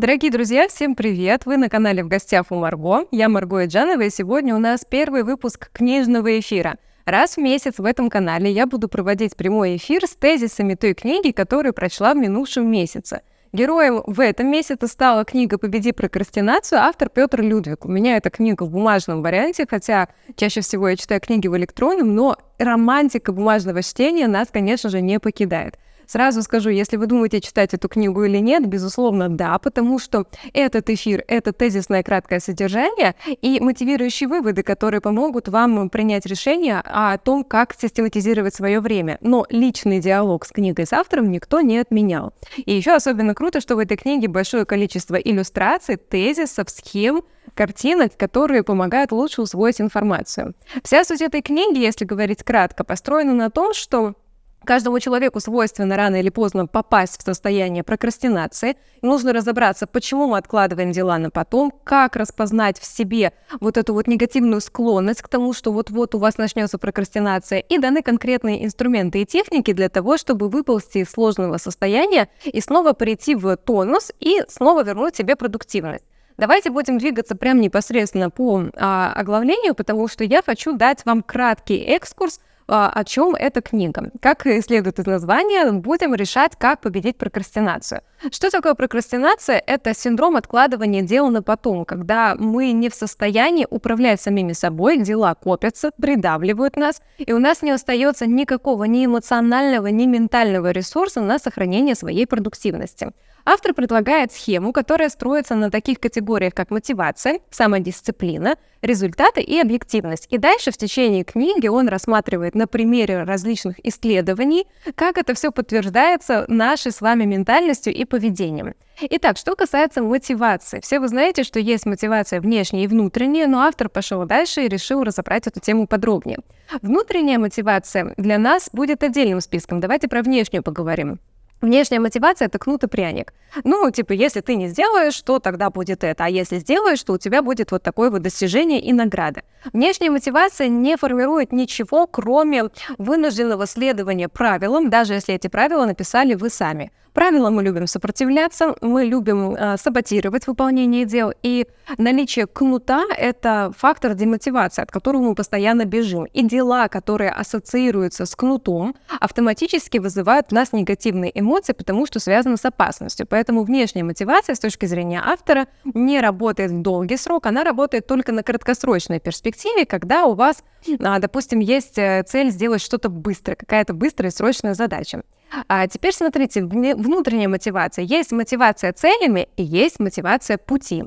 Дорогие друзья, всем привет! Вы на канале «В гостях у Марго». Я Марго Эджанова, и сегодня у нас первый выпуск книжного эфира. Раз в месяц в этом канале я буду проводить прямой эфир с тезисами той книги, которую прочла в минувшем месяце. Героем в этом месяце стала книга «Победи прокрастинацию», автор Петр Людвиг. У меня эта книга в бумажном варианте, хотя чаще всего я читаю книги в электронном, но романтика бумажного чтения нас, конечно же, не покидает. Сразу скажу, если вы думаете, читать эту книгу или нет, безусловно, да, потому что этот эфир — это тезисное краткое содержание и мотивирующие выводы, которые помогут вам принять решение о том, как систематизировать свое время. Но личный диалог с книгой с автором никто не отменял. И еще особенно круто, что в этой книге большое количество иллюстраций, тезисов, схем, картинок, которые помогают лучше усвоить информацию. Вся суть этой книги, если говорить кратко, построена на том, что Каждому человеку свойственно рано или поздно попасть в состояние прокрастинации. нужно разобраться, почему мы откладываем дела на потом, как распознать в себе вот эту вот негативную склонность к тому, что вот-вот у вас начнется прокрастинация, и даны конкретные инструменты и техники для того, чтобы выползти из сложного состояния и снова прийти в тонус и снова вернуть себе продуктивность. Давайте будем двигаться прямо непосредственно по а, оглавлению, потому что я хочу дать вам краткий экскурс о чем эта книга. Как следует из названия, будем решать, как победить прокрастинацию. Что такое прокрастинация? Это синдром откладывания дел на потом, когда мы не в состоянии управлять самими собой, дела копятся, придавливают нас, и у нас не остается никакого ни эмоционального, ни ментального ресурса на сохранение своей продуктивности. Автор предлагает схему, которая строится на таких категориях, как мотивация, самодисциплина, результаты и объективность. И дальше в течение книги он рассматривает на примере различных исследований, как это все подтверждается нашей с вами ментальностью и поведением. Итак, что касается мотивации. Все вы знаете, что есть мотивация внешняя и внутренняя, но автор пошел дальше и решил разобрать эту тему подробнее. Внутренняя мотивация для нас будет отдельным списком. Давайте про внешнюю поговорим. Внешняя мотивация — это кнут и пряник. Ну, типа, если ты не сделаешь, что тогда будет это, а если сделаешь, то у тебя будет вот такое вот достижение и награда. Внешняя мотивация не формирует ничего, кроме вынужденного следования правилам, даже если эти правила написали вы сами. Правила мы любим сопротивляться, мы любим э, саботировать выполнение дел, и наличие кнута — это фактор демотивации, от которого мы постоянно бежим. И дела, которые ассоциируются с кнутом, автоматически вызывают в нас негативные эмоции, потому что связаны с опасностью. Поэтому внешняя мотивация с точки зрения автора не работает в долгий срок, она работает только на краткосрочной перспективе, когда у вас, а, допустим, есть э, цель сделать что-то быстро, какая-то быстрая срочная задача. А теперь смотрите, внутренняя мотивация. Есть мотивация целями и есть мотивация пути.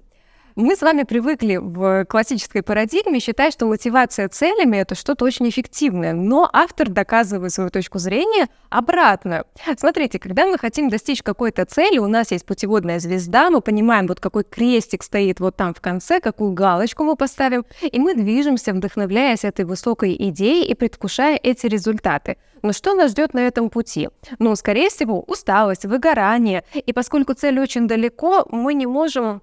Мы с вами привыкли в классической парадигме считать, что мотивация целями — это что-то очень эффективное, но автор доказывает свою точку зрения обратно. Смотрите, когда мы хотим достичь какой-то цели, у нас есть путеводная звезда, мы понимаем, вот какой крестик стоит вот там в конце, какую галочку мы поставим, и мы движемся, вдохновляясь этой высокой идеей и предвкушая эти результаты. Но что нас ждет на этом пути? Ну, скорее всего, усталость, выгорание. И поскольку цель очень далеко, мы не можем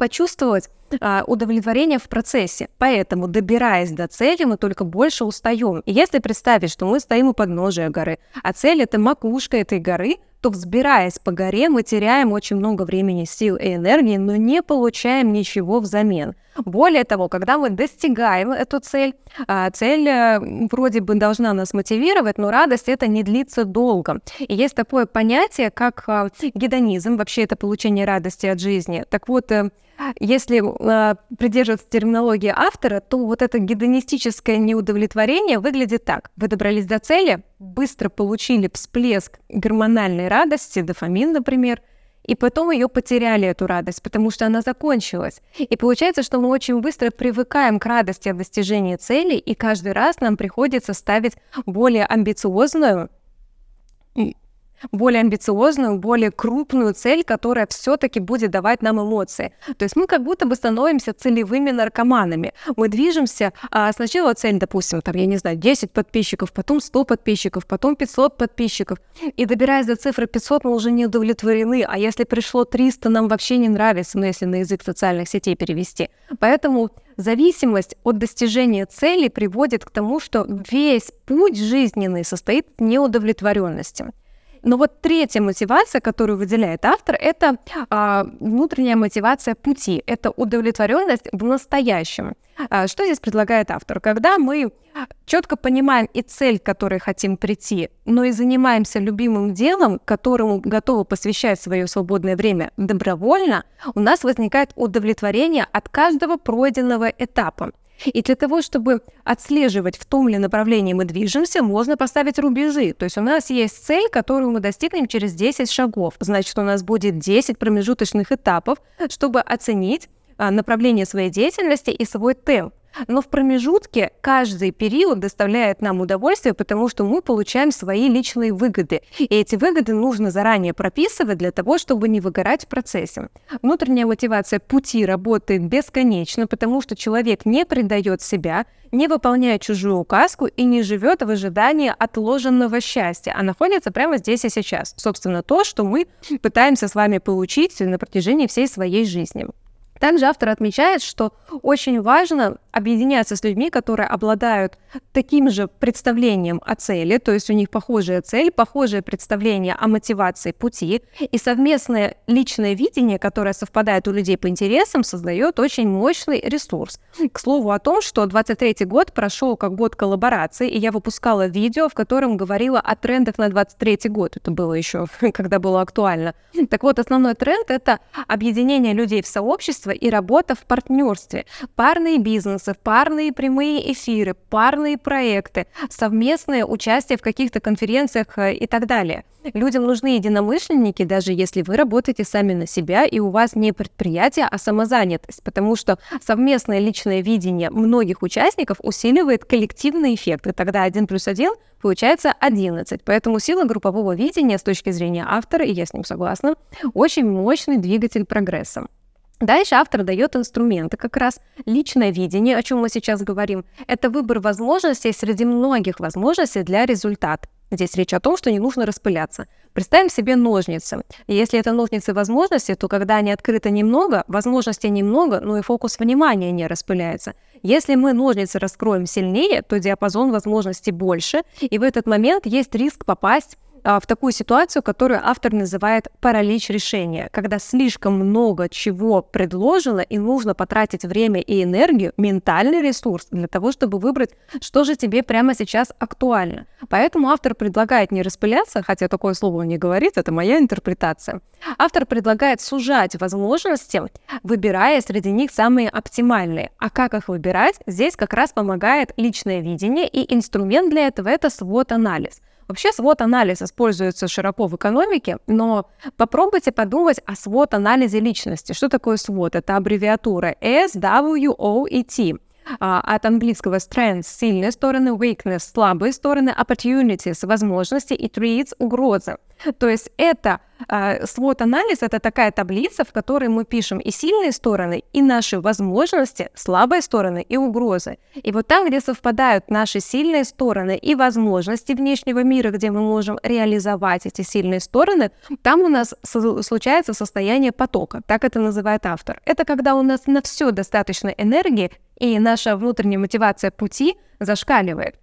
почувствовать а, удовлетворение в процессе. Поэтому, добираясь до цели, мы только больше устаем. И если представить, что мы стоим у подножия горы, а цель это макушка этой горы, то взбираясь по горе, мы теряем очень много времени, сил и энергии, но не получаем ничего взамен. Более того, когда мы достигаем эту цель, а, цель э, вроде бы должна нас мотивировать, но радость это не длится долго. И есть такое понятие, как а, гедонизм, вообще это получение радости от жизни. Так вот, э, если э, придерживаться терминологии автора, то вот это гедонистическое неудовлетворение выглядит так. Вы добрались до цели, быстро получили всплеск гормональной радости, дофамин, например, и потом ее потеряли, эту радость, потому что она закончилась. И получается, что мы очень быстро привыкаем к радости от достижения цели, и каждый раз нам приходится ставить более амбициозную более амбициозную, более крупную цель, которая все-таки будет давать нам эмоции. То есть мы как будто бы становимся целевыми наркоманами. Мы движемся, а сначала цель, допустим, там, я не знаю, 10 подписчиков, потом 100 подписчиков, потом 500 подписчиков. И добираясь до цифры 500, мы уже не удовлетворены. А если пришло 300, нам вообще не нравится, ну, если на язык социальных сетей перевести. Поэтому зависимость от достижения цели приводит к тому, что весь путь жизненный состоит в неудовлетворенности. Но вот третья мотивация, которую выделяет автор, это а, внутренняя мотивация пути, это удовлетворенность в настоящем. А, что здесь предлагает автор? Когда мы четко понимаем и цель, к которой хотим прийти, но и занимаемся любимым делом, которому готовы посвящать свое свободное время добровольно, у нас возникает удовлетворение от каждого пройденного этапа. И для того, чтобы отслеживать, в том ли направлении мы движемся, можно поставить рубежи. То есть у нас есть цель, которую мы достигнем через 10 шагов. Значит, у нас будет 10 промежуточных этапов, чтобы оценить а, направление своей деятельности и свой темп. Но в промежутке каждый период доставляет нам удовольствие, потому что мы получаем свои личные выгоды. И эти выгоды нужно заранее прописывать для того, чтобы не выгорать в процессе. Внутренняя мотивация пути работает бесконечно, потому что человек не предает себя, не выполняет чужую указку и не живет в ожидании отложенного счастья, а находится прямо здесь и сейчас. Собственно, то, что мы пытаемся с вами получить на протяжении всей своей жизни. Также автор отмечает, что очень важно объединяться с людьми, которые обладают таким же представлением о цели, то есть у них похожая цель, похожее представление о мотивации пути, и совместное личное видение, которое совпадает у людей по интересам, создает очень мощный ресурс. К слову о том, что 23 год прошел как год коллаборации, и я выпускала видео, в котором говорила о трендах на 23 год. Это было еще, когда было актуально. Так вот, основной тренд — это объединение людей в сообщество и работа в партнерстве, парный бизнес, конкурсов, парные прямые эфиры, парные проекты, совместное участие в каких-то конференциях э, и так далее. Людям нужны единомышленники, даже если вы работаете сами на себя и у вас не предприятие, а самозанятость, потому что совместное личное видение многих участников усиливает коллективный эффект, и тогда один плюс один получается 11. Поэтому сила группового видения с точки зрения автора, и я с ним согласна, очень мощный двигатель прогресса. Дальше автор дает инструменты, как раз личное видение, о чем мы сейчас говорим. Это выбор возможностей среди многих возможностей для результата. Здесь речь о том, что не нужно распыляться. Представим себе ножницы. Если это ножницы возможности, то когда они открыты немного, возможностей немного, но и фокус внимания не распыляется. Если мы ножницы раскроем сильнее, то диапазон возможностей больше, и в этот момент есть риск попасть в такую ситуацию, которую автор называет паралич решения, когда слишком много чего предложено и нужно потратить время и энергию, ментальный ресурс для того, чтобы выбрать, что же тебе прямо сейчас актуально. Поэтому автор предлагает не распыляться, хотя такое слово он не говорит, это моя интерпретация. Автор предлагает сужать возможности, выбирая среди них самые оптимальные. А как их выбирать? Здесь как раз помогает личное видение, и инструмент для этого это свод-анализ. Вообще свод-анализ используется широко в экономике, но попробуйте подумать о свод-анализе личности. Что такое свод? Это аббревиатура SWOET а, от английского strengths – сильные стороны, weakness – слабые стороны, opportunities – возможности и threats – угрозы. То есть это э, свод-анализ — это такая таблица, в которой мы пишем и сильные стороны, и наши возможности, слабые стороны и угрозы. И вот там, где совпадают наши сильные стороны и возможности внешнего мира, где мы можем реализовать эти сильные стороны, там у нас случается состояние потока, так это называет автор. Это когда у нас на все достаточно энергии, и наша внутренняя мотивация пути зашкаливает.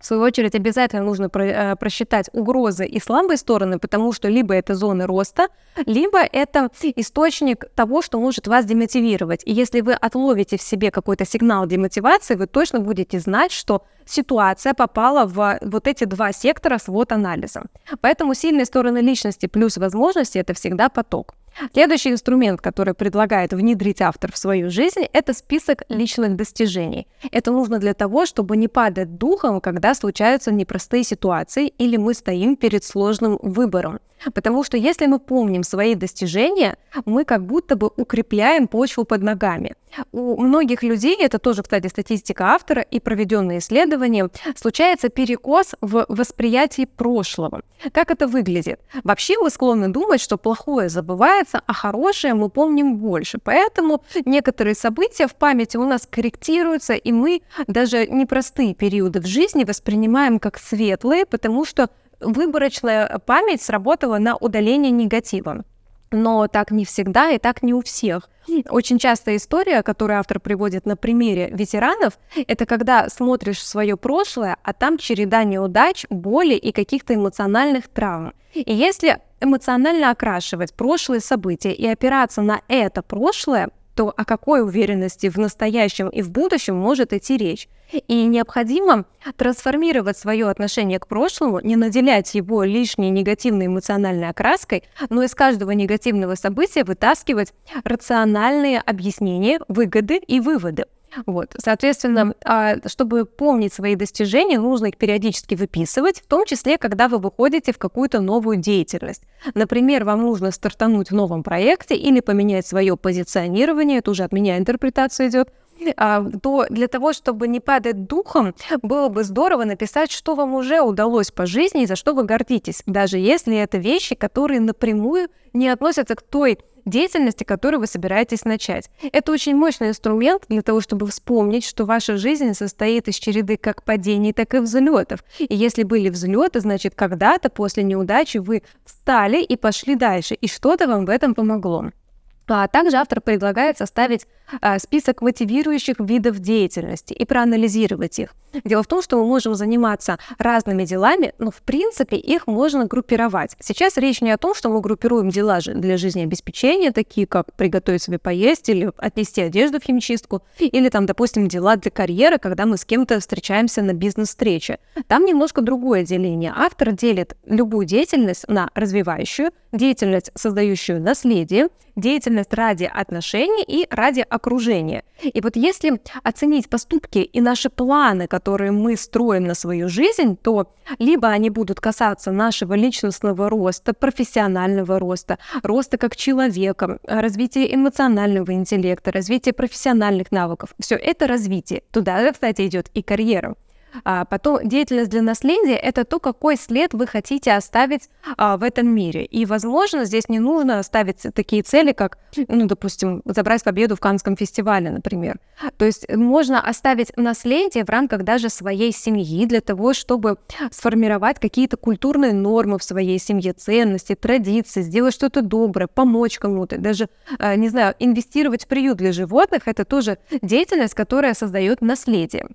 В свою очередь, обязательно нужно про, э, просчитать угрозы и слабые стороны, потому что либо это зоны роста, либо это источник того, что может вас демотивировать. И если вы отловите в себе какой-то сигнал демотивации, вы точно будете знать, что ситуация попала в вот эти два сектора с вот анализом. Поэтому сильные стороны личности плюс возможности – это всегда поток. Следующий инструмент, который предлагает внедрить автор в свою жизнь, это список личных достижений. Это нужно для того, чтобы не падать духом, когда случаются непростые ситуации или мы стоим перед сложным выбором. Потому что если мы помним свои достижения, мы как будто бы укрепляем почву под ногами. У многих людей, это тоже, кстати, статистика автора и проведенные исследования, случается перекос в восприятии прошлого. Как это выглядит? Вообще мы склонны думать, что плохое забывается, а хорошее мы помним больше. Поэтому некоторые события в памяти у нас корректируются, и мы даже непростые периоды в жизни воспринимаем как светлые, потому что выборочная память сработала на удаление негатива. но так не всегда и так не у всех. Очень частая история, которую автор приводит на примере ветеранов, это когда смотришь в свое прошлое, а там череда неудач, боли и каких-то эмоциональных травм. И если эмоционально окрашивать прошлые события и опираться на это прошлое, то о какой уверенности в настоящем и в будущем может идти речь? И необходимо трансформировать свое отношение к прошлому, не наделять его лишней негативной эмоциональной окраской, но из каждого негативного события вытаскивать рациональные объяснения, выгоды и выводы. Вот, соответственно, а, чтобы помнить свои достижения, нужно их периодически выписывать, в том числе, когда вы выходите в какую-то новую деятельность. Например, вам нужно стартануть в новом проекте или поменять свое позиционирование, это уже от меня интерпретация идет, а, то для того, чтобы не падать духом, было бы здорово написать, что вам уже удалось по жизни и за что вы гордитесь, даже если это вещи, которые напрямую не относятся к той деятельности, которую вы собираетесь начать. Это очень мощный инструмент для того, чтобы вспомнить, что ваша жизнь состоит из череды как падений, так и взлетов. И если были взлеты, значит, когда-то после неудачи вы встали и пошли дальше, и что-то вам в этом помогло. А также автор предлагает составить а, список мотивирующих видов деятельности и проанализировать их. Дело в том, что мы можем заниматься разными делами, но в принципе их можно группировать. Сейчас речь не о том, что мы группируем дела для жизнеобеспечения, такие как приготовить себе поесть или отнести одежду в химчистку, или там, допустим, дела для карьеры, когда мы с кем-то встречаемся на бизнес-встрече. Там немножко другое деление. Автор делит любую деятельность на развивающую, деятельность, создающую наследие, деятельность ради отношений и ради окружения. И вот если оценить поступки и наши планы, которые мы строим на свою жизнь, то либо они будут касаться нашего личностного роста, профессионального роста, роста как человека, развития эмоционального интеллекта, развития профессиональных навыков. Все это развитие. Туда, кстати, идет и карьера. А потом деятельность для наследия – это то, какой след вы хотите оставить а, в этом мире. И, возможно, здесь не нужно ставить такие цели, как, ну, допустим, забрать победу в Канском фестивале, например. То есть можно оставить наследие в рамках даже своей семьи для того, чтобы сформировать какие-то культурные нормы в своей семье, ценности, традиции, сделать что-то доброе, помочь кому-то, даже, а, не знаю, инвестировать в приют для животных – это тоже деятельность, которая создает наследие.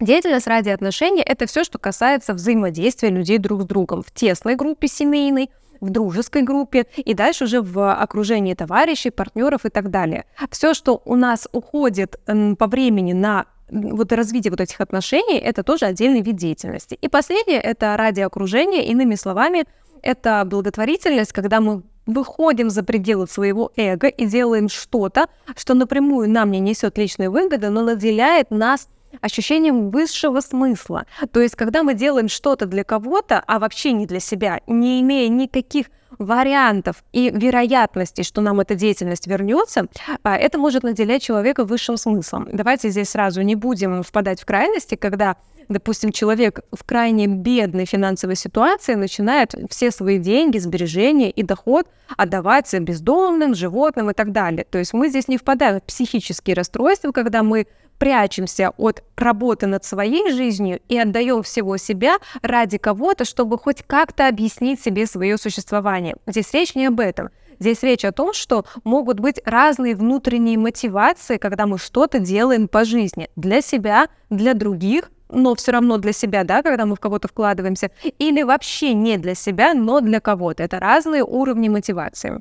Деятельность ради отношений – это все, что касается взаимодействия людей друг с другом в тесной группе семейной, в дружеской группе и дальше уже в окружении товарищей, партнеров и так далее. Все, что у нас уходит по времени на вот развитие вот этих отношений, это тоже отдельный вид деятельности. И последнее – это ради окружения, иными словами, это благотворительность, когда мы выходим за пределы своего эго и делаем что-то, что напрямую нам не несет личной выгоды, но наделяет нас ощущением высшего смысла. То есть, когда мы делаем что-то для кого-то, а вообще не для себя, не имея никаких вариантов и вероятности, что нам эта деятельность вернется, а, это может наделять человека высшим смыслом. Давайте здесь сразу не будем впадать в крайности, когда допустим, человек в крайне бедной финансовой ситуации начинает все свои деньги, сбережения и доход отдавать бездомным, животным и так далее. То есть мы здесь не впадаем в психические расстройства, когда мы прячемся от работы над своей жизнью и отдаем всего себя ради кого-то, чтобы хоть как-то объяснить себе свое существование. Здесь речь не об этом. Здесь речь о том, что могут быть разные внутренние мотивации, когда мы что-то делаем по жизни для себя, для других, но все равно для себя, да, когда мы в кого-то вкладываемся, или вообще не для себя, но для кого-то. Это разные уровни мотивации.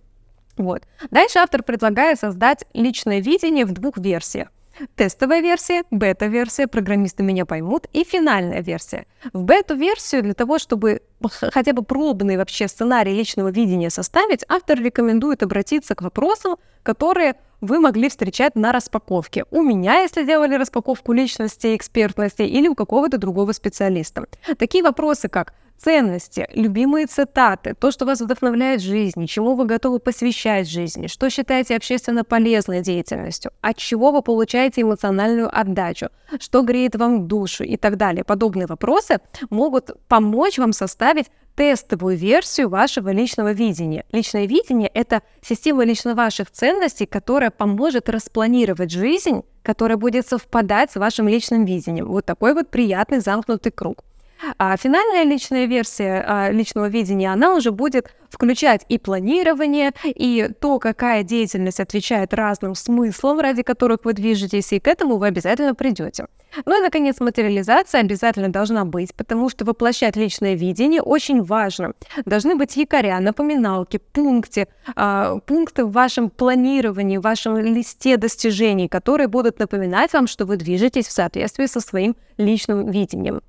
Вот. Дальше автор предлагает создать личное видение в двух версиях. Тестовая версия, бета-версия, программисты меня поймут, и финальная версия. В бету-версию для того, чтобы хотя бы пробный вообще сценарий личного видения составить, автор рекомендует обратиться к вопросам, которые вы могли встречать на распаковке. У меня, если делали распаковку личности, экспертности, или у какого-то другого специалиста. Такие вопросы, как ценности, любимые цитаты, то, что вас вдохновляет в жизни, чему вы готовы посвящать жизни, что считаете общественно полезной деятельностью, от чего вы получаете эмоциональную отдачу, что греет вам душу и так далее. Подобные вопросы могут помочь вам составить тестовую версию вашего личного видения. Личное видение — это система лично ваших ценностей, которая поможет распланировать жизнь, которая будет совпадать с вашим личным видением. Вот такой вот приятный замкнутый круг. А финальная личная версия а, личного видения, она уже будет включать и планирование, и то, какая деятельность отвечает разным смыслам, ради которых вы движетесь, и к этому вы обязательно придете. Ну и, наконец, материализация обязательно должна быть, потому что воплощать личное видение очень важно. Должны быть якоря, напоминалки, пункты, э, пункты в вашем планировании, в вашем листе достижений, которые будут напоминать вам, что вы движетесь в соответствии со своим личным видением.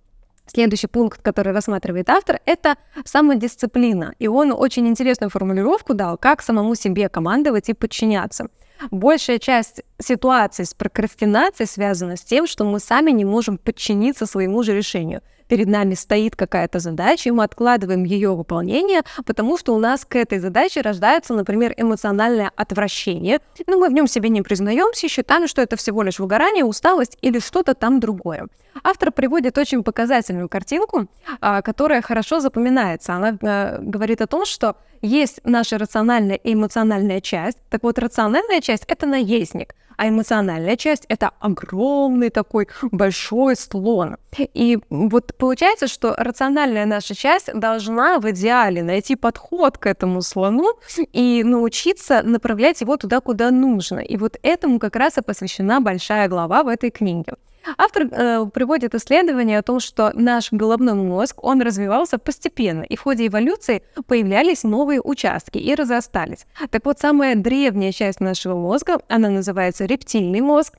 Следующий пункт, который рассматривает автор, это самодисциплина. И он очень интересную формулировку дал, как самому себе командовать и подчиняться. Большая часть ситуаций с прокрастинацией связана с тем, что мы сами не можем подчиниться своему же решению перед нами стоит какая-то задача, и мы откладываем ее выполнение, потому что у нас к этой задаче рождается, например, эмоциональное отвращение, но мы в нем себе не признаемся, считаем, что это всего лишь выгорание, усталость или что-то там другое. Автор приводит очень показательную картинку, а, которая хорошо запоминается. Она э, говорит о том, что есть наша рациональная и эмоциональная часть. Так вот, рациональная часть — это наездник, а эмоциональная часть — это огромный такой большой слон. И вот получается, что рациональная наша часть должна в идеале найти подход к этому слону и научиться направлять его туда, куда нужно. И вот этому как раз и посвящена большая глава в этой книге. Автор э, приводит исследование о том, что наш головной мозг, он развивался постепенно, и в ходе эволюции появлялись новые участки и разрастались. Так вот, самая древняя часть нашего мозга, она называется рептильный мозг,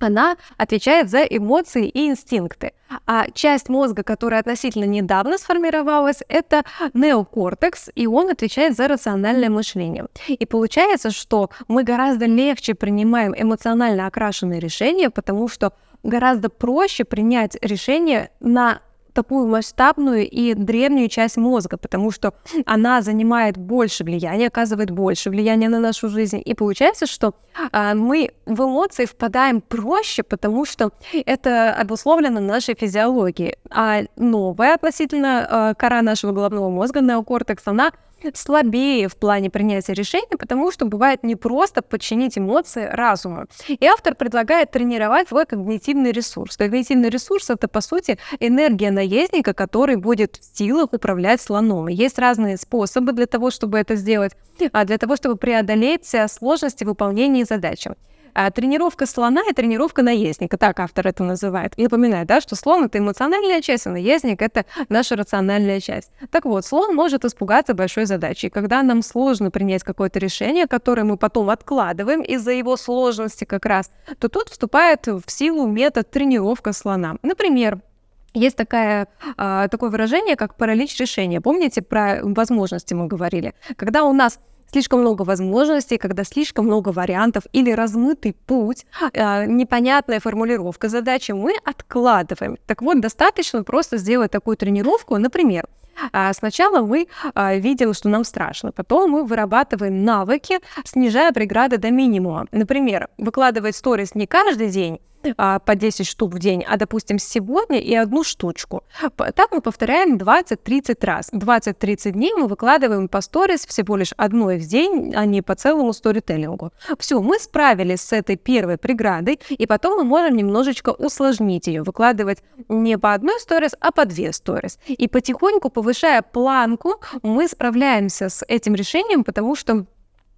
она отвечает за эмоции и инстинкты. А часть мозга, которая относительно недавно сформировалась, это неокортекс, и он отвечает за рациональное мышление. И получается, что мы гораздо легче принимаем эмоционально окрашенные решения, потому что гораздо проще принять решение на такую масштабную и древнюю часть мозга, потому что она занимает больше влияния, оказывает больше влияния на нашу жизнь. И получается, что а, мы в эмоции впадаем проще, потому что это обусловлено нашей физиологией. А новая относительно а, кора нашего головного мозга, неокортекс, она слабее в плане принятия решений, потому что бывает непросто подчинить эмоции разуму. И автор предлагает тренировать свой когнитивный ресурс. Когнитивный ресурс — это, по сути, энергия наездника, который будет в силах управлять слоном. Есть разные способы для того, чтобы это сделать, а для того, чтобы преодолеть сложности выполнения задачи. А тренировка слона и тренировка наездника, так автор это называет. И напоминаю, да, что слон — это эмоциональная часть, а наездник — это наша рациональная часть. Так вот, слон может испугаться большой задачи. И когда нам сложно принять какое-то решение, которое мы потом откладываем из-за его сложности как раз, то тут вступает в силу метод тренировка слона. Например, есть такая, а, такое выражение, как паралич решения. Помните, про возможности мы говорили? Когда у нас слишком много возможностей, когда слишком много вариантов или размытый путь, э, непонятная формулировка задачи, мы откладываем. Так вот, достаточно просто сделать такую тренировку, например, а, Сначала мы а, видим, что нам страшно, потом мы вырабатываем навыки, снижая преграды до минимума. Например, выкладывать сторис не каждый день, а, по 10 штук в день, а, допустим, сегодня и одну штучку. Так мы повторяем 20-30 раз. 20-30 дней мы выкладываем по сторис всего лишь одной в день, а не по целому сторителлингу. Все, мы справились с этой первой преградой, и потом мы можем немножечко усложнить ее, выкладывать не по одной сторис, а по две сторис. И потихоньку, повышая планку, мы справляемся с этим решением, потому что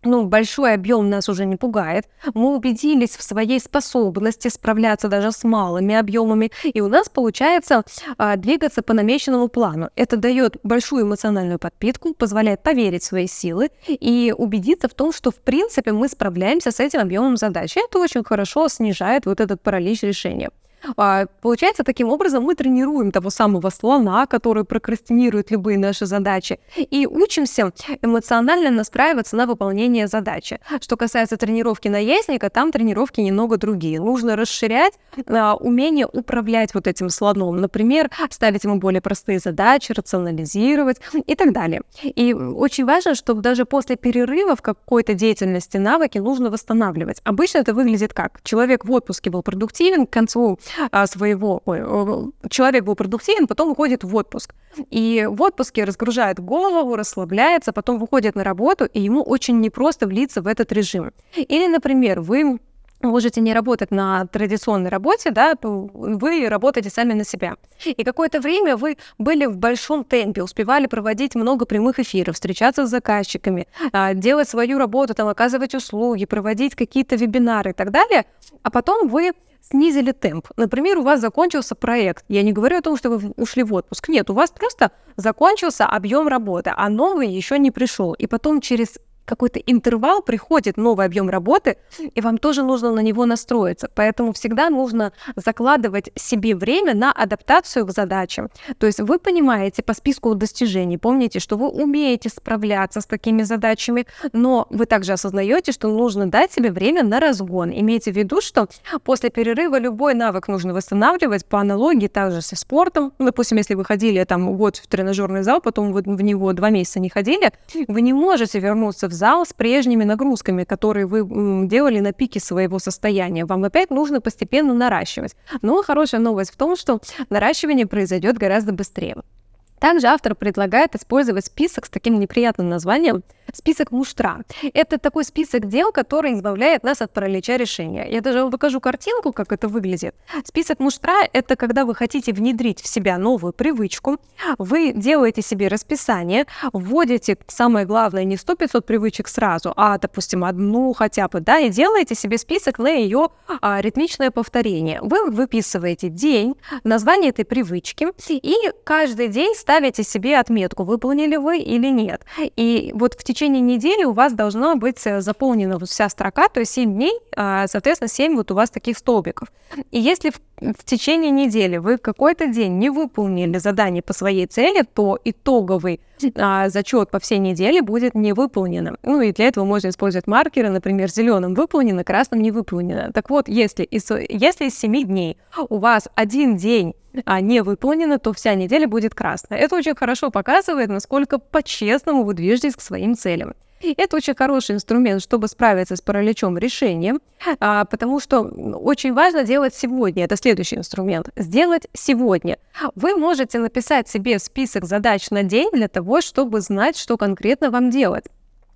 ну, большой объем нас уже не пугает. Мы убедились в своей способности справляться даже с малыми объемами, и у нас получается а, двигаться по намеченному плану. Это дает большую эмоциональную подпитку, позволяет поверить в свои силы и убедиться в том, что в принципе мы справляемся с этим объемом задач. И это очень хорошо снижает вот этот паралич решения. А, получается, таким образом мы тренируем того самого слона, который прокрастинирует любые наши задачи, и учимся эмоционально настраиваться на выполнение задачи. Что касается тренировки наездника, там тренировки немного другие. Нужно расширять а, умение управлять вот этим слоном. Например, ставить ему более простые задачи, рационализировать и так далее. И очень важно, чтобы даже после перерыва в какой-то деятельности навыки нужно восстанавливать. Обычно это выглядит как? Человек в отпуске был продуктивен, к концу своего... Ой, человек был продуктивен, потом уходит в отпуск. И в отпуске разгружает голову, расслабляется, потом выходит на работу, и ему очень непросто влиться в этот режим. Или, например, вы можете не работать на традиционной работе, да, вы работаете сами на себя. И какое-то время вы были в большом темпе, успевали проводить много прямых эфиров, встречаться с заказчиками, а, делать свою работу, там, оказывать услуги, проводить какие-то вебинары и так далее, а потом вы снизили темп. Например, у вас закончился проект. Я не говорю о том, что вы ушли в отпуск. Нет, у вас просто закончился объем работы, а новый еще не пришел. И потом через какой-то интервал приходит новый объем работы, и вам тоже нужно на него настроиться. Поэтому всегда нужно закладывать себе время на адаптацию к задачам. То есть вы понимаете по списку достижений, помните, что вы умеете справляться с такими задачами, но вы также осознаете, что нужно дать себе время на разгон. Имейте в виду, что после перерыва любой навык нужно восстанавливать по аналогии также со спортом. Ну, допустим, если вы ходили там год в тренажерный зал, потом вы в него два месяца не ходили, вы не можете вернуться в зал с прежними нагрузками, которые вы делали на пике своего состояния. Вам опять нужно постепенно наращивать. Но хорошая новость в том, что наращивание произойдет гораздо быстрее. Также автор предлагает использовать список с таким неприятным названием список муштра. Это такой список дел, который избавляет нас от паралича решения. Я даже вам покажу картинку, как это выглядит. Список муштра — это когда вы хотите внедрить в себя новую привычку, вы делаете себе расписание, вводите, самое главное, не 100-500 привычек сразу, а, допустим, одну хотя бы, да, и делаете себе список на ее а, ритмичное повторение. Вы выписываете день, название этой привычки, и каждый день себе отметку, выполнили вы или нет. И вот в течение недели у вас должна быть э, заполнена вся строка, то есть 7 дней, а, соответственно, 7 вот у вас таких столбиков. И если в, в течение недели вы какой-то день не выполнили задание по своей цели, то итоговый а, зачет по всей неделе будет не выполненным. Ну и для этого можно использовать маркеры, например, зеленым выполнено, красным не выполнено. Так вот, если из, если из 7 дней у вас один день а не выполнено, то вся неделя будет красная. Это очень хорошо показывает, насколько по-честному вы движетесь к своим целям. Это очень хороший инструмент, чтобы справиться с параличом решением, а, потому что очень важно делать сегодня. Это следующий инструмент. Сделать сегодня. Вы можете написать себе список задач на день для того, чтобы знать, что конкретно вам делать.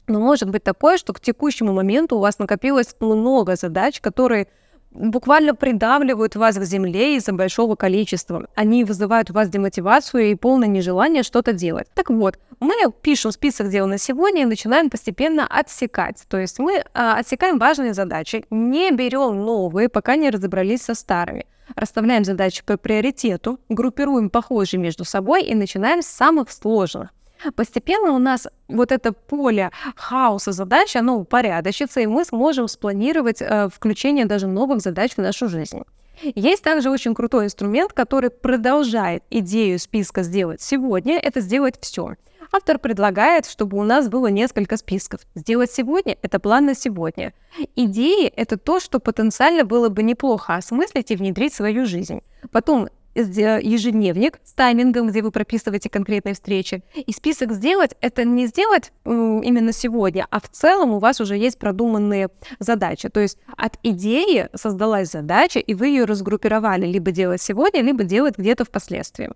Но может быть такое, что к текущему моменту у вас накопилось много задач, которые буквально придавливают вас к земле из-за большого количества. Они вызывают у вас демотивацию и полное нежелание что-то делать. Так вот, мы пишем список дел на сегодня и начинаем постепенно отсекать. То есть мы а, отсекаем важные задачи, не берем новые, пока не разобрались со старыми. Расставляем задачи по приоритету, группируем похожие между собой и начинаем с самых сложных. Постепенно у нас вот это поле хаоса задач, оно упорядочится, и мы сможем спланировать э, включение даже новых задач в нашу жизнь. Есть также очень крутой инструмент, который продолжает идею списка сделать сегодня, это сделать все. Автор предлагает, чтобы у нас было несколько списков. Сделать сегодня – это план на сегодня. Идеи – это то, что потенциально было бы неплохо осмыслить и внедрить в свою жизнь. Потом ежедневник с таймингом, где вы прописываете конкретные встречи. И список сделать — это не сделать именно сегодня, а в целом у вас уже есть продуманные задачи. То есть от идеи создалась задача, и вы ее разгруппировали либо делать сегодня, либо делать где-то впоследствии.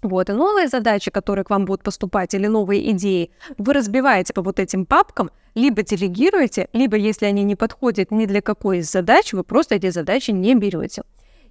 Вот, и новые задачи, которые к вам будут поступать, или новые идеи, вы разбиваете по вот этим папкам, либо делегируете, либо, если они не подходят ни для какой из задач, вы просто эти задачи не берете.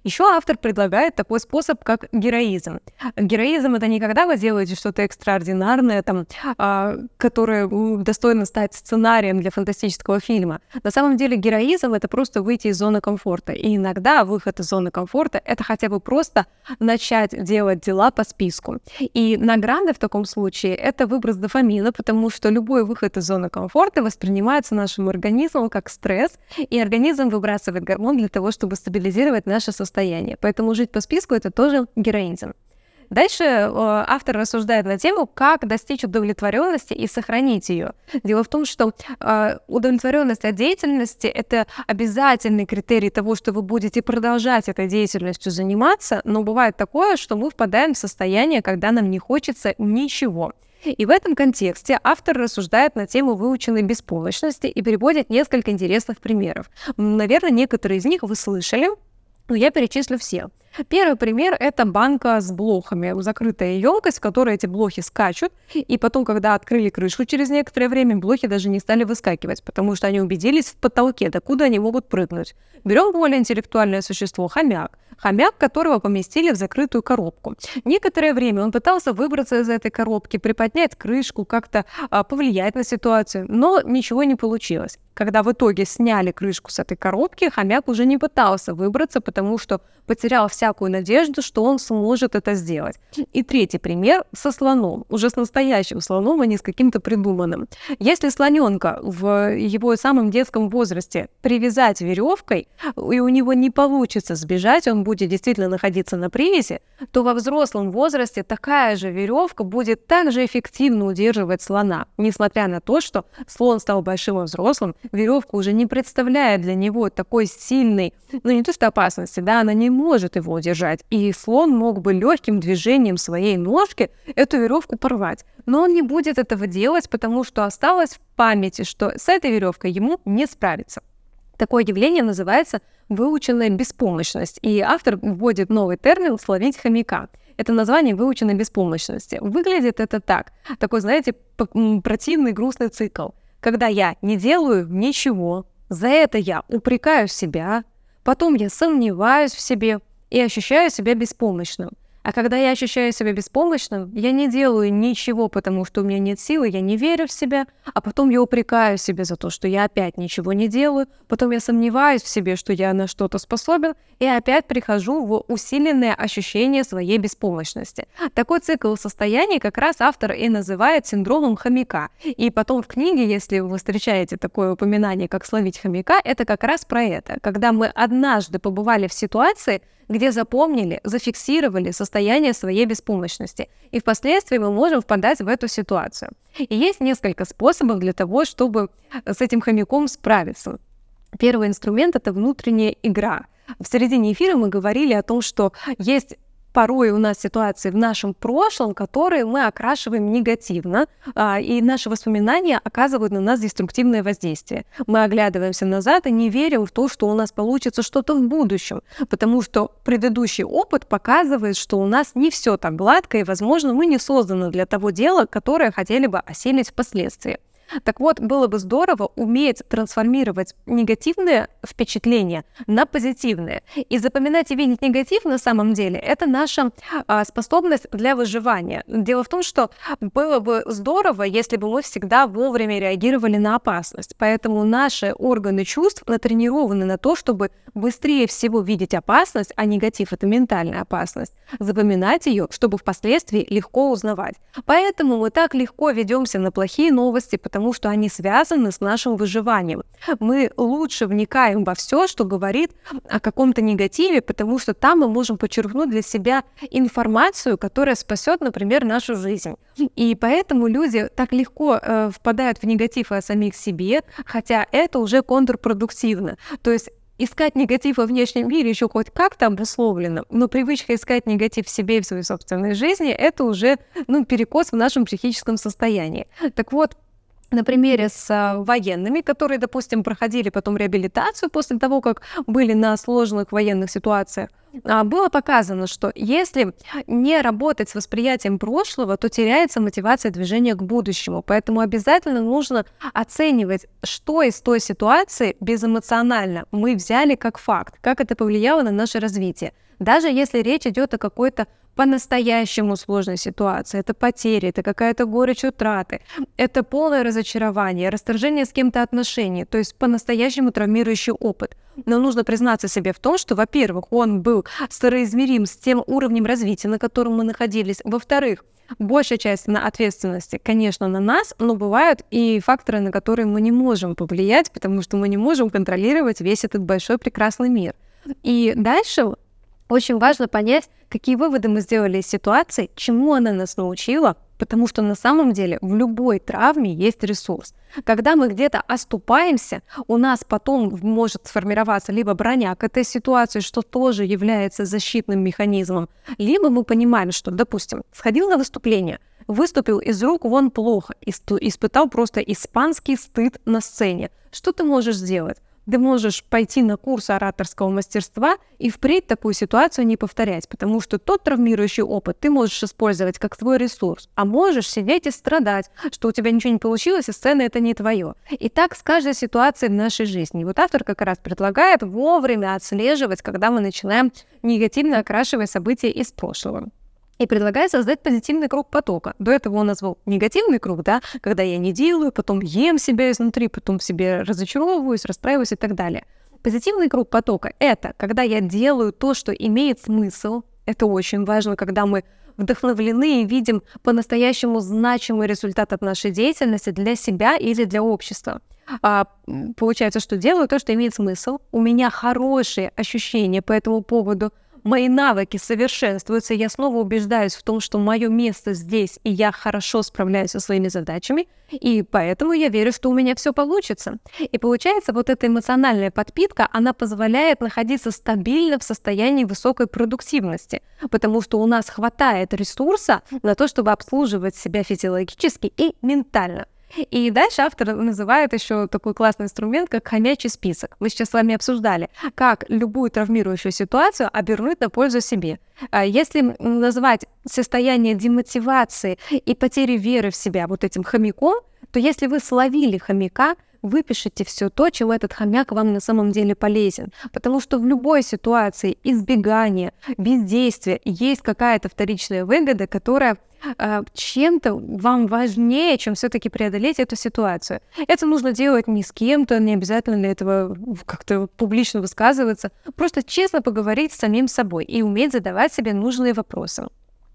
Еще автор предлагает такой способ, как героизм. Героизм это не когда вы делаете что-то экстраординарное, там, а, которое достойно стать сценарием для фантастического фильма. На самом деле героизм это просто выйти из зоны комфорта. И иногда выход из зоны комфорта это хотя бы просто начать делать дела по списку. И награда в таком случае это выброс дофамина, потому что любой выход из зоны комфорта воспринимается нашим организмом как стресс, и организм выбрасывает гормон для того, чтобы стабилизировать наше состояние состояние. Поэтому жить по списку это тоже героизм. Дальше э, автор рассуждает на тему, как достичь удовлетворенности и сохранить ее. Дело в том, что э, удовлетворенность от деятельности это обязательный критерий того, что вы будете продолжать этой деятельностью заниматься, но бывает такое, что мы впадаем в состояние, когда нам не хочется ничего. И в этом контексте автор рассуждает на тему выученной беспомощности и переводит несколько интересных примеров. Наверное, некоторые из них вы слышали, но я перечислю все. Первый пример – это банка с блохами, закрытая емкость, в которой эти блохи скачут, и потом, когда открыли крышку через некоторое время, блохи даже не стали выскакивать, потому что они убедились в потолке, докуда они могут прыгнуть. Берем более интеллектуальное существо – хомяк хомяк, которого поместили в закрытую коробку. Некоторое время он пытался выбраться из этой коробки, приподнять крышку, как-то а, повлиять на ситуацию, но ничего не получилось. Когда в итоге сняли крышку с этой коробки, хомяк уже не пытался выбраться, потому что потерял всякую надежду, что он сможет это сделать. И третий пример со слоном, уже с настоящим слоном, а не с каким-то придуманным. Если слоненка в его самом детском возрасте привязать веревкой, и у него не получится сбежать, он будет действительно находиться на привязи, то во взрослом возрасте такая же веревка будет также эффективно удерживать слона, несмотря на то, что слон стал большим и взрослым, веревка уже не представляет для него такой сильной, ну не то что опасности, да, она не может его удержать. И слон мог бы легким движением своей ножки эту веревку порвать. Но он не будет этого делать, потому что осталось в памяти, что с этой веревкой ему не справиться. Такое явление называется выученная беспомощность, и автор вводит новый термин «словить хомяка». Это название выученной беспомощности. Выглядит это так. Такой, знаете, противный грустный цикл когда я не делаю ничего, за это я упрекаю себя, потом я сомневаюсь в себе и ощущаю себя беспомощным. А когда я ощущаю себя беспомощным, я не делаю ничего, потому что у меня нет силы, я не верю в себя, а потом я упрекаю себя за то, что я опять ничего не делаю, потом я сомневаюсь в себе, что я на что-то способен, и опять прихожу в усиленное ощущение своей беспомощности. Такой цикл состояний как раз автор и называет синдромом хомяка. И потом в книге, если вы встречаете такое упоминание, как словить хомяка, это как раз про это. Когда мы однажды побывали в ситуации, где запомнили, зафиксировали состояние своей беспомощности, и впоследствии мы можем впадать в эту ситуацию. И есть несколько способов для того, чтобы с этим хомяком справиться. Первый инструмент — это внутренняя игра. В середине эфира мы говорили о том, что есть порой у нас ситуации в нашем прошлом, которые мы окрашиваем негативно, а, и наши воспоминания оказывают на нас деструктивное воздействие. Мы оглядываемся назад и не верим в то, что у нас получится что-то в будущем, потому что предыдущий опыт показывает, что у нас не все так гладко, и, возможно, мы не созданы для того дела, которое хотели бы осилить впоследствии. Так вот, было бы здорово уметь трансформировать негативные впечатления на позитивные. И запоминать и видеть негатив на самом деле это наша а, способность для выживания. Дело в том, что было бы здорово, если бы мы всегда вовремя реагировали на опасность. Поэтому наши органы чувств натренированы на то, чтобы быстрее всего видеть опасность, а негатив это ментальная опасность, запоминать ее, чтобы впоследствии легко узнавать. Поэтому мы так легко ведемся на плохие новости, потому потому что они связаны с нашим выживанием. Мы лучше вникаем во все, что говорит о каком-то негативе, потому что там мы можем подчеркнуть для себя информацию, которая спасет, например, нашу жизнь. И поэтому люди так легко э, впадают в негатив о самих себе, хотя это уже контрпродуктивно. То есть искать негатив во внешнем мире еще хоть как-то обусловлено, но привычка искать негатив в себе и в своей собственной жизни – это уже ну, перекос в нашем психическом состоянии. Так вот, на примере с а, военными, которые, допустим, проходили потом реабилитацию после того, как были на сложных военных ситуациях, а, было показано, что если не работать с восприятием прошлого, то теряется мотивация движения к будущему. Поэтому обязательно нужно оценивать, что из той ситуации безэмоционально мы взяли как факт, как это повлияло на наше развитие. Даже если речь идет о какой-то по-настоящему сложной ситуации. Это потери, это какая-то горечь утраты, это полное разочарование, расторжение с кем-то отношений, то есть по-настоящему травмирующий опыт. Но нужно признаться себе в том, что, во-первых, он был староизмерим с тем уровнем развития, на котором мы находились. Во-вторых, большая часть на ответственности, конечно, на нас, но бывают и факторы, на которые мы не можем повлиять, потому что мы не можем контролировать весь этот большой прекрасный мир. И дальше очень важно понять, какие выводы мы сделали из ситуации, чему она нас научила, потому что на самом деле в любой травме есть ресурс. Когда мы где-то оступаемся, у нас потом может сформироваться либо броня к этой ситуации, что тоже является защитным механизмом, либо мы понимаем, что, допустим, сходил на выступление, выступил из рук вон плохо, испытал просто испанский стыд на сцене. Что ты можешь сделать? Ты можешь пойти на курс ораторского мастерства и впредь такую ситуацию не повторять, потому что тот травмирующий опыт ты можешь использовать как свой ресурс, а можешь сидеть и страдать, что у тебя ничего не получилось, и сцена это не твое. И так с каждой ситуацией в нашей жизни. И вот автор как раз предлагает вовремя отслеживать, когда мы начинаем негативно окрашивать события из прошлого и предлагает создать позитивный круг потока. До этого он назвал негативный круг, да, когда я не делаю, потом ем себя изнутри, потом в себе разочаровываюсь, расстраиваюсь и так далее. Позитивный круг потока — это когда я делаю то, что имеет смысл. Это очень важно, когда мы вдохновлены и видим по-настоящему значимый результат от нашей деятельности для себя или для общества. А, получается, что делаю то, что имеет смысл. У меня хорошие ощущения по этому поводу — мои навыки совершенствуются, я снова убеждаюсь в том, что мое место здесь, и я хорошо справляюсь со своими задачами, и поэтому я верю, что у меня все получится. И получается, вот эта эмоциональная подпитка, она позволяет находиться стабильно в состоянии высокой продуктивности, потому что у нас хватает ресурса на то, чтобы обслуживать себя физиологически и ментально. И дальше автор называет еще такой классный инструмент, как хомячий список. Мы сейчас с вами обсуждали, как любую травмирующую ситуацию обернуть на пользу себе. А если назвать состояние демотивации и потери веры в себя вот этим хомяком, то если вы словили хомяка, выпишите все то, чем этот хомяк вам на самом деле полезен. Потому что в любой ситуации избегания, бездействия есть какая-то вторичная выгода, которая э, чем-то вам важнее, чем все-таки преодолеть эту ситуацию. Это нужно делать не с кем-то, не обязательно для этого как-то публично высказываться. Просто честно поговорить с самим собой и уметь задавать себе нужные вопросы.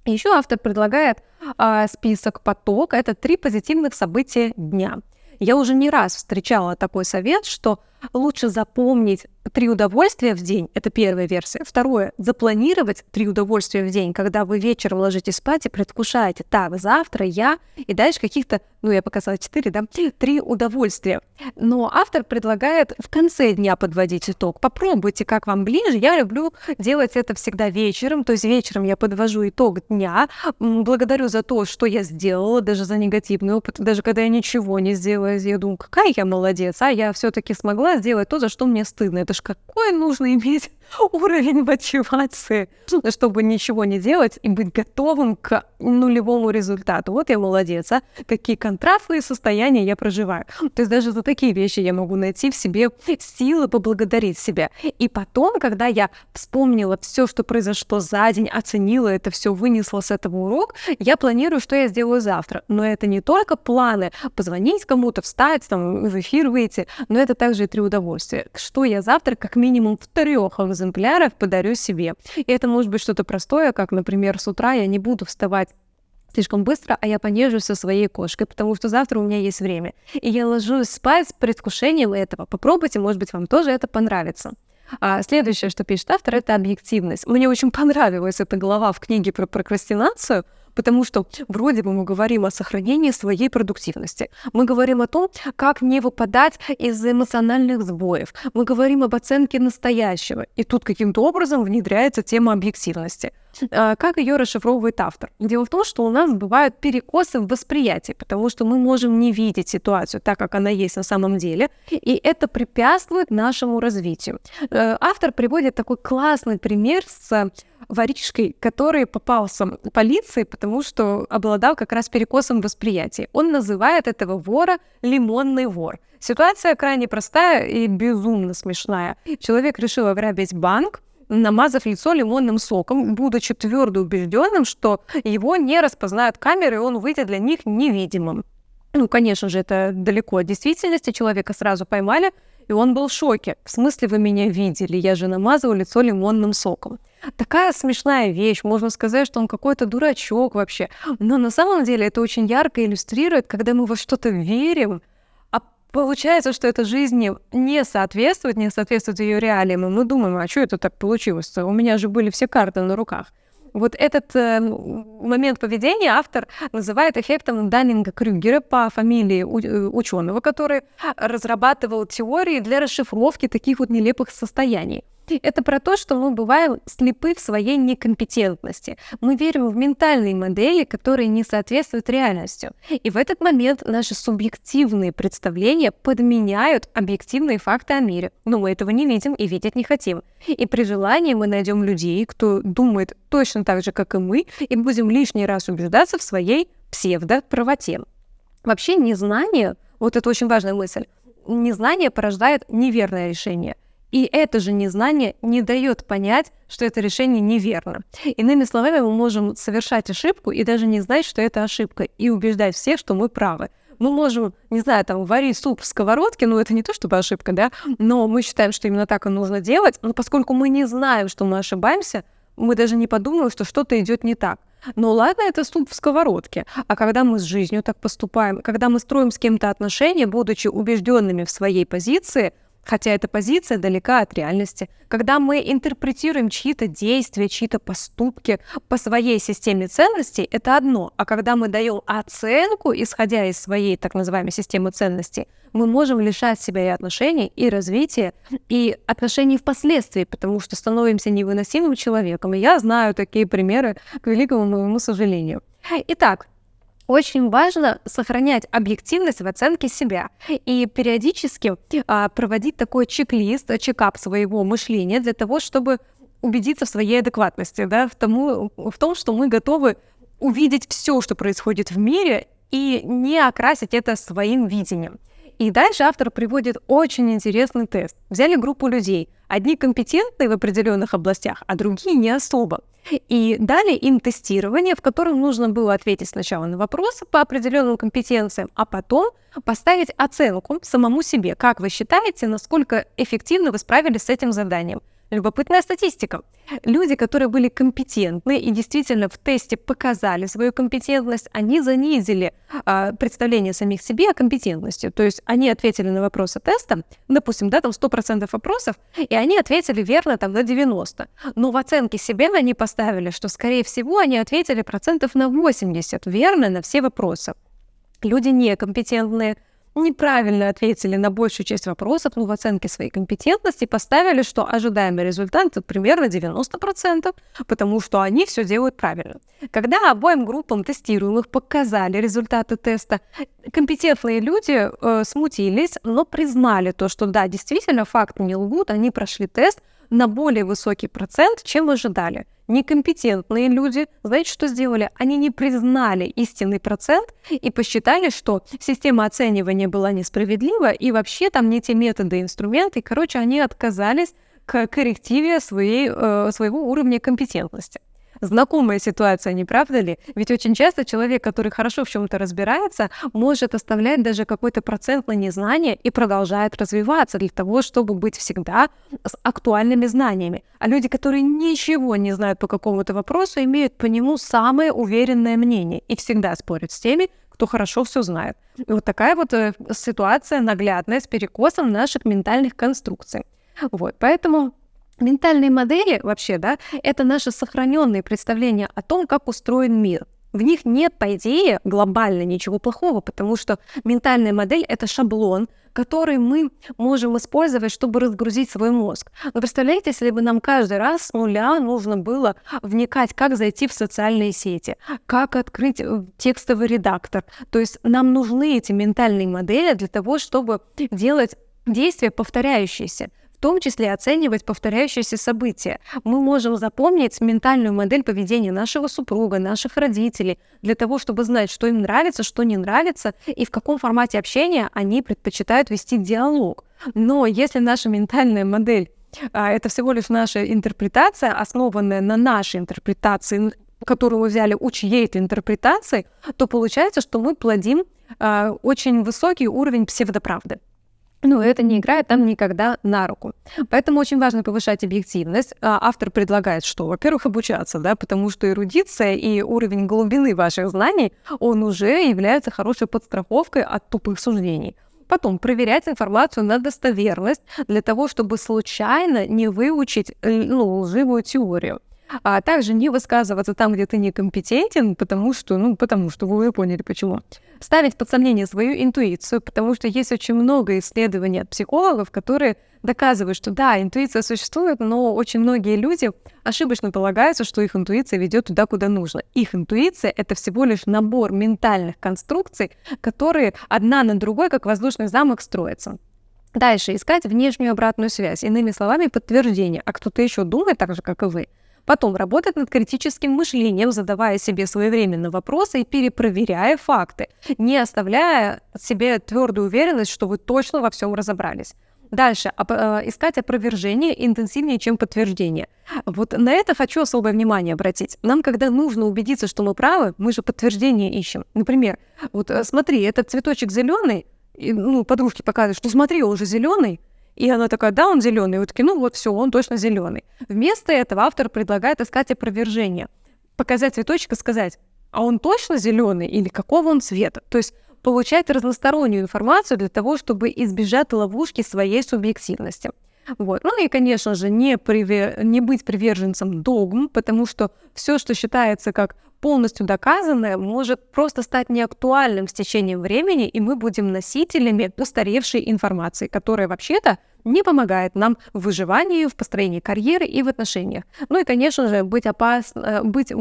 Еще автор предлагает э, список поток. Это три позитивных события дня. Я уже не раз встречала такой совет, что лучше запомнить три удовольствия в день, это первая версия. Второе, запланировать три удовольствия в день, когда вы вечером ложитесь спать и предвкушаете, так, завтра я, и дальше каких-то, ну, я показала четыре, да, три удовольствия. Но автор предлагает в конце дня подводить итог. Попробуйте, как вам ближе. Я люблю делать это всегда вечером, то есть вечером я подвожу итог дня, благодарю за то, что я сделала, даже за негативный опыт, даже когда я ничего не сделала, я думаю, какая я молодец, а я все-таки смогла сделать то, за что мне стыдно. Это ж какой нужно иметь уровень мотивации, чтобы ничего не делать и быть готовым к нулевому результату. Вот я молодец, а какие контрастные состояния я проживаю. То есть даже за такие вещи я могу найти в себе силы поблагодарить себя. И потом, когда я вспомнила все, что произошло за день, оценила это все, вынесла с этого урок, я планирую, что я сделаю завтра. Но это не только планы, позвонить кому-то, встать, там, в эфир выйти, но это также и три удовольствия. Что я завтра как минимум в трех экземпляров подарю себе. И это может быть что-то простое, как, например, с утра я не буду вставать слишком быстро, а я понежусь со своей кошкой, потому что завтра у меня есть время. И я ложусь спать с предвкушением этого. Попробуйте, может быть, вам тоже это понравится. А следующее, что пишет автор, это объективность. Мне очень понравилась эта глава в книге про прокрастинацию, потому что вроде бы мы говорим о сохранении своей продуктивности. Мы говорим о том, как не выпадать из эмоциональных сбоев. Мы говорим об оценке настоящего. И тут каким-то образом внедряется тема объективности. А, как ее расшифровывает автор? Дело в том, что у нас бывают перекосы в восприятии, потому что мы можем не видеть ситуацию так, как она есть на самом деле, и это препятствует нашему развитию. Э, автор приводит такой классный пример с воришкой, который попался полиции, потому что обладал как раз перекосом восприятия. Он называет этого вора лимонный вор. Ситуация крайне простая и безумно смешная. Человек решил ограбить банк, намазав лицо лимонным соком, будучи твердо убежденным, что его не распознают камеры, и он выйдет для них невидимым. Ну, конечно же, это далеко от действительности. Человека сразу поймали, и он был в шоке. В смысле вы меня видели? Я же намазывал лицо лимонным соком. Такая смешная вещь, можно сказать, что он какой-то дурачок вообще. Но на самом деле это очень ярко иллюстрирует, когда мы во что-то верим, получается, что это жизни не соответствует, не соответствует ее реалиям, и мы думаем, а что это так получилось? У меня же были все карты на руках. Вот этот э, момент поведения автор называет эффектом Даннинга-Крюгера по фамилии э, ученого, который разрабатывал теории для расшифровки таких вот нелепых состояний. Это про то, что мы бываем слепы в своей некомпетентности. Мы верим в ментальные модели, которые не соответствуют реальности. И в этот момент наши субъективные представления подменяют объективные факты о мире. Но мы этого не видим и видеть не хотим. И при желании мы найдем людей, кто думает точно так же, как и мы, и будем лишний раз убеждаться в своей псевдоправоте. Вообще незнание, вот это очень важная мысль, незнание порождает неверное решение. И это же незнание не дает понять, что это решение неверно. Иными словами, мы можем совершать ошибку и даже не знать, что это ошибка, и убеждать всех, что мы правы. Мы можем, не знаю, там, варить суп в сковородке, ну, это не то чтобы ошибка, да, но мы считаем, что именно так и нужно делать, но поскольку мы не знаем, что мы ошибаемся, мы даже не подумаем, что что-то идет не так. Ну ладно, это суп в сковородке. А когда мы с жизнью так поступаем, когда мы строим с кем-то отношения, будучи убежденными в своей позиции, хотя эта позиция далека от реальности. Когда мы интерпретируем чьи-то действия, чьи-то поступки по своей системе ценностей, это одно. А когда мы даем оценку, исходя из своей так называемой системы ценностей, мы можем лишать себя и отношений, и развития, и отношений впоследствии, потому что становимся невыносимым человеком. И я знаю такие примеры, к великому моему сожалению. Итак, очень важно сохранять объективность в оценке себя и периодически а, проводить такой чек-лист, чекап своего мышления для того, чтобы убедиться в своей адекватности, да, в, тому, в том, что мы готовы увидеть все, что происходит в мире, и не окрасить это своим видением. И дальше автор приводит очень интересный тест. Взяли группу людей. Одни компетентные в определенных областях, а другие не особо. И дали им тестирование, в котором нужно было ответить сначала на вопросы по определенным компетенциям, а потом поставить оценку самому себе. Как вы считаете, насколько эффективно вы справились с этим заданием? Любопытная статистика. Люди, которые были компетентны и действительно в тесте показали свою компетентность, они занизили э, представление самих себе о компетентности. То есть они ответили на вопросы теста, допустим, да, там 100% вопросов, и они ответили верно там на 90%. Но в оценке себе они поставили, что, скорее всего, они ответили процентов на 80 верно на все вопросы. Люди некомпетентные, неправильно ответили на большую часть вопросов, ну, в оценке своей компетентности поставили, что ожидаемый результат примерно 90%, потому что они все делают правильно. Когда обоим группам тестируемых показали результаты теста, компетентные люди э, смутились, но признали то, что да, действительно, факты не лгут, они прошли тест, на более высокий процент, чем ожидали. Некомпетентные люди, знаете, что сделали? Они не признали истинный процент и посчитали, что система оценивания была несправедлива, и вообще там не те методы и инструменты. Короче, они отказались к коррективе своей, э, своего уровня компетентности знакомая ситуация, не правда ли? Ведь очень часто человек, который хорошо в чем-то разбирается, может оставлять даже какой-то процент на незнание и продолжает развиваться для того, чтобы быть всегда с актуальными знаниями. А люди, которые ничего не знают по какому-то вопросу, имеют по нему самое уверенное мнение и всегда спорят с теми, кто хорошо все знает. И вот такая вот э, ситуация наглядная с перекосом наших ментальных конструкций. Вот, поэтому Ментальные модели вообще, да, это наши сохраненные представления о том, как устроен мир. В них нет, по идее, глобально ничего плохого, потому что ментальная модель — это шаблон, который мы можем использовать, чтобы разгрузить свой мозг. Вы представляете, если бы нам каждый раз с нуля нужно было вникать, как зайти в социальные сети, как открыть э, текстовый редактор. То есть нам нужны эти ментальные модели для того, чтобы делать действия повторяющиеся том числе оценивать повторяющиеся события. Мы можем запомнить ментальную модель поведения нашего супруга, наших родителей, для того, чтобы знать, что им нравится, что не нравится, и в каком формате общения они предпочитают вести диалог. Но если наша ментальная модель а, это всего лишь наша интерпретация, основанная на нашей интерпретации, которую мы взяли у чьей-то интерпретации, то получается, что мы плодим э, очень высокий уровень псевдоправды но это не играет нам никогда на руку. Поэтому очень важно повышать объективность. А, автор предлагает, что, во-первых, обучаться, да, потому что эрудиция и уровень глубины ваших знаний, он уже является хорошей подстраховкой от тупых суждений. Потом проверять информацию на достоверность для того, чтобы случайно не выучить э, ну, лживую теорию. А также не высказываться там, где ты некомпетентен, потому что, ну, потому что вы поняли почему. Ставить под сомнение свою интуицию, потому что есть очень много исследований от психологов, которые доказывают, что да, интуиция существует, но очень многие люди ошибочно полагаются, что их интуиция ведет туда, куда нужно. Их интуиция — это всего лишь набор ментальных конструкций, которые одна на другой, как воздушный замок, строятся. Дальше искать внешнюю обратную связь, иными словами, подтверждение, а кто-то еще думает так же, как и вы. Потом работать над критическим мышлением, задавая себе своевременно вопросы и перепроверяя факты, не оставляя себе твердую уверенность, что вы точно во всем разобрались. Дальше э, искать опровержение интенсивнее, чем подтверждение. Вот на это хочу особое внимание обратить. Нам, когда нужно убедиться, что мы правы, мы же подтверждение ищем. Например, вот э, смотри, этот цветочек зеленый, ну, подружки показывают, что смотри, он уже зеленый, и она такая, да, он зеленый. И вот такие, ну вот все, он точно зеленый. Вместо этого автор предлагает искать опровержение. Показать цветочек сказать, а он точно зеленый или какого он цвета? То есть получать разностороннюю информацию для того, чтобы избежать ловушки своей субъективности. Вот. Ну и, конечно же, не, приве... не быть приверженцем догм, потому что все, что считается как полностью доказанное, может просто стать неактуальным с течением времени, и мы будем носителями устаревшей информации, которая вообще-то не помогает нам в выживании, в построении карьеры и в отношениях. Ну и, конечно же, быть, опас... Э, быть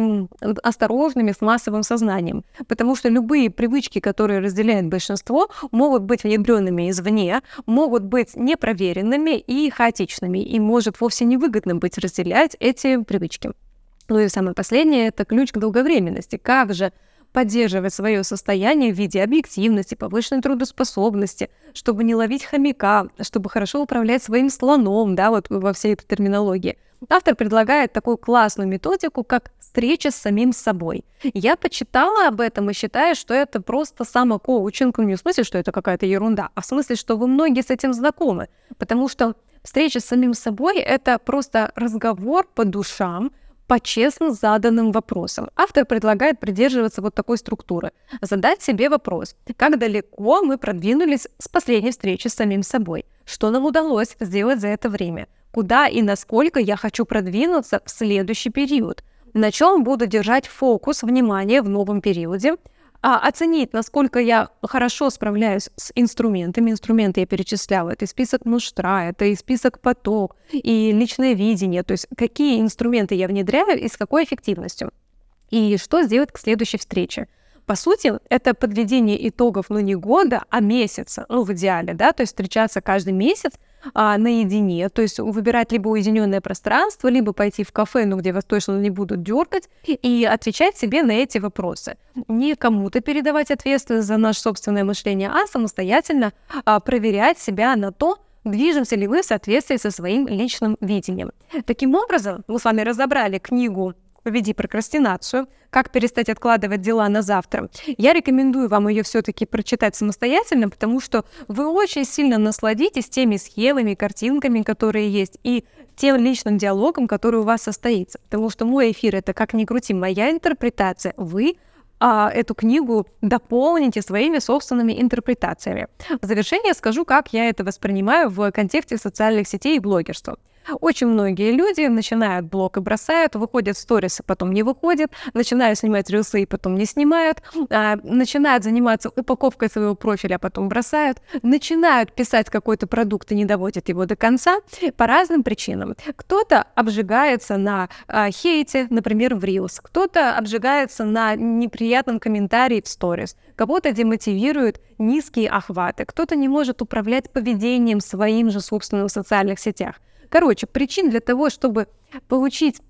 осторожными с массовым сознанием, потому что любые привычки, которые разделяет большинство, могут быть внедренными извне, могут быть непроверенными и хаотичными, и может вовсе невыгодно быть разделять эти привычки. Ну и самое последнее — это ключ к долговременности. Как же поддерживать свое состояние в виде объективности, повышенной трудоспособности, чтобы не ловить хомяка, чтобы хорошо управлять своим слоном, да, вот во всей этой терминологии. Автор предлагает такую классную методику, как встреча с самим собой. Я почитала об этом и считаю, что это просто самокоучинг, ну не в смысле, что это какая-то ерунда, а в смысле, что вы многие с этим знакомы, потому что встреча с самим собой — это просто разговор по душам, по честно заданным вопросам. Автор предлагает придерживаться вот такой структуры. Задать себе вопрос, как далеко мы продвинулись с последней встречи с самим собой, что нам удалось сделать за это время, куда и насколько я хочу продвинуться в следующий период, на чем буду держать фокус внимания в новом периоде, а, оценить, насколько я хорошо справляюсь с инструментами. Инструменты я перечисляла. Это и список муштра, это и список поток, и личное видение. То есть какие инструменты я внедряю и с какой эффективностью. И что сделать к следующей встрече. По сути, это подведение итогов, ну, не года, а месяца, ну, в идеале, да, то есть встречаться каждый месяц, а, наедине, то есть выбирать либо уединенное пространство, либо пойти в кафе, ну, где вас точно не будут дергать, и отвечать себе на эти вопросы. Не кому-то передавать ответственность за наше собственное мышление, а самостоятельно а, проверять себя на то, движемся ли мы в соответствии со своим личным видением. Таким образом, мы с вами разобрали книгу «Победи прокрастинацию», как перестать откладывать дела на завтра. Я рекомендую вам ее все-таки прочитать самостоятельно, потому что вы очень сильно насладитесь теми схемами, картинками, которые есть, и тем личным диалогом, который у вас состоится. Потому что мой эфир это как ни крути, моя интерпретация. Вы а, эту книгу дополните своими собственными интерпретациями. В завершение скажу, как я это воспринимаю в контексте социальных сетей и блогерства. Очень многие люди начинают блог и бросают, выходят в сторис, а потом не выходят, начинают снимать рилсы и потом не снимают, а, начинают заниматься упаковкой своего профиля, а потом бросают, начинают писать какой-то продукт и не доводят его до конца по разным причинам. Кто-то обжигается на а, хейте, например, в Reels, кто-то обжигается на неприятном комментарии в сторис, кого-то демотивируют низкие охваты, кто-то не может управлять поведением своим же собственным в социальных сетях. Короче, причин для того, чтобы получить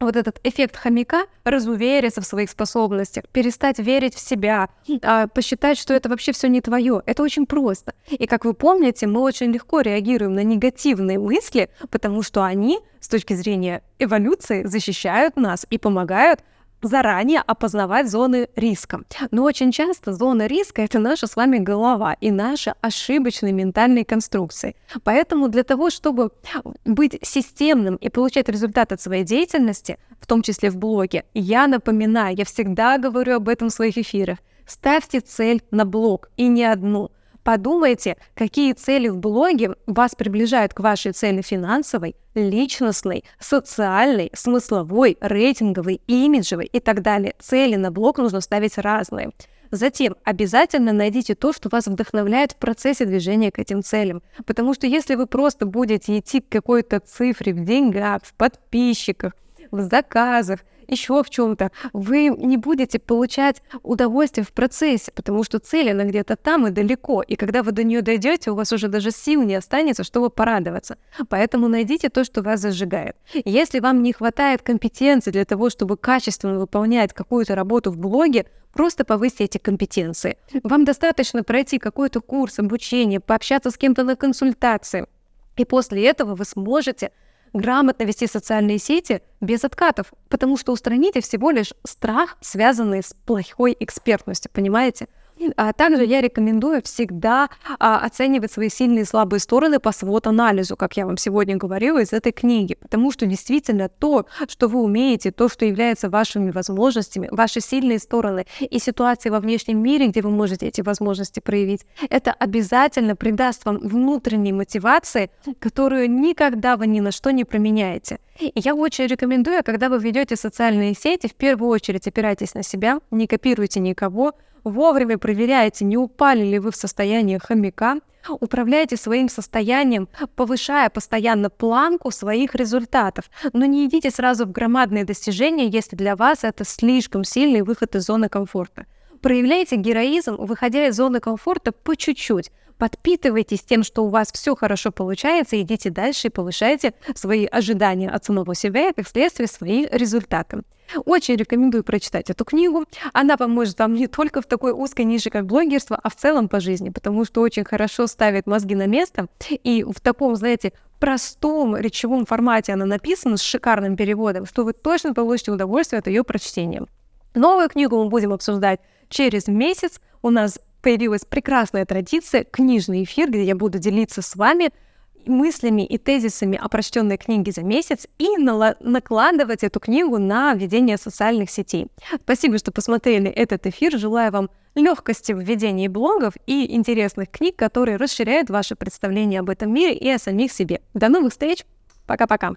вот этот эффект хомяка, разувериться в своих способностях, перестать верить в себя, а, посчитать, что это вообще все не твое. Это очень просто. И как вы помните, мы очень легко реагируем на негативные мысли, потому что они, с точки зрения эволюции, защищают нас и помогают заранее опознавать зоны риска. Но очень часто зона риска — это наша с вами голова и наши ошибочные ментальные конструкции. Поэтому для того, чтобы быть системным и получать результат от своей деятельности, в том числе в блоге, я напоминаю, я всегда говорю об этом в своих эфирах, ставьте цель на блог и не одну — Подумайте, какие цели в блоге вас приближают к вашей цели финансовой, личностной, социальной, смысловой, рейтинговой, имиджевой и так далее. Цели на блог нужно ставить разные. Затем обязательно найдите то, что вас вдохновляет в процессе движения к этим целям. Потому что если вы просто будете идти к какой-то цифре в деньгах, в подписчиках, в заказах, еще в чем-то, вы не будете получать удовольствие в процессе, потому что цель, она где-то там и далеко, и когда вы до нее дойдете, у вас уже даже сил не останется, чтобы порадоваться. Поэтому найдите то, что вас зажигает. Если вам не хватает компетенции для того, чтобы качественно выполнять какую-то работу в блоге, просто повысьте эти компетенции. Вам достаточно пройти какой-то курс обучения, пообщаться с кем-то на консультации, и после этого вы сможете грамотно вести социальные сети без откатов, потому что устраните всего лишь страх, связанный с плохой экспертностью, понимаете? А также я рекомендую всегда а, оценивать свои сильные и слабые стороны по свод-анализу, как я вам сегодня говорила из этой книги, потому что действительно то, что вы умеете, то, что является вашими возможностями, ваши сильные стороны и ситуации во внешнем мире, где вы можете эти возможности проявить, это обязательно придаст вам внутренней мотивации, которую никогда вы ни на что не променяете. И я очень рекомендую, когда вы ведете социальные сети, в первую очередь опирайтесь на себя, не копируйте никого, Вовремя проверяйте, не упали ли вы в состояние хомяка, управляйте своим состоянием, повышая постоянно планку своих результатов. Но не идите сразу в громадные достижения, если для вас это слишком сильный выход из зоны комфорта. Проявляйте героизм, выходя из зоны комфорта по чуть-чуть. Подпитывайтесь тем, что у вас все хорошо получается, идите дальше и повышайте свои ожидания от самого себя и, как следствие, свои результаты. Очень рекомендую прочитать эту книгу. Она поможет вам не только в такой узкой нише, как блогерство, а в целом по жизни, потому что очень хорошо ставит мозги на место. И в таком, знаете, простом речевом формате она написана с шикарным переводом, что вы точно получите удовольствие от ее прочтения. Новую книгу мы будем обсуждать через месяц. У нас появилась прекрасная традиция, книжный эфир, где я буду делиться с вами мыслями и тезисами о прочтенной книге за месяц и накладывать эту книгу на ведение социальных сетей. Спасибо, что посмотрели этот эфир. Желаю вам легкости в ведении блогов и интересных книг, которые расширяют ваше представление об этом мире и о самих себе. До новых встреч! Пока-пока!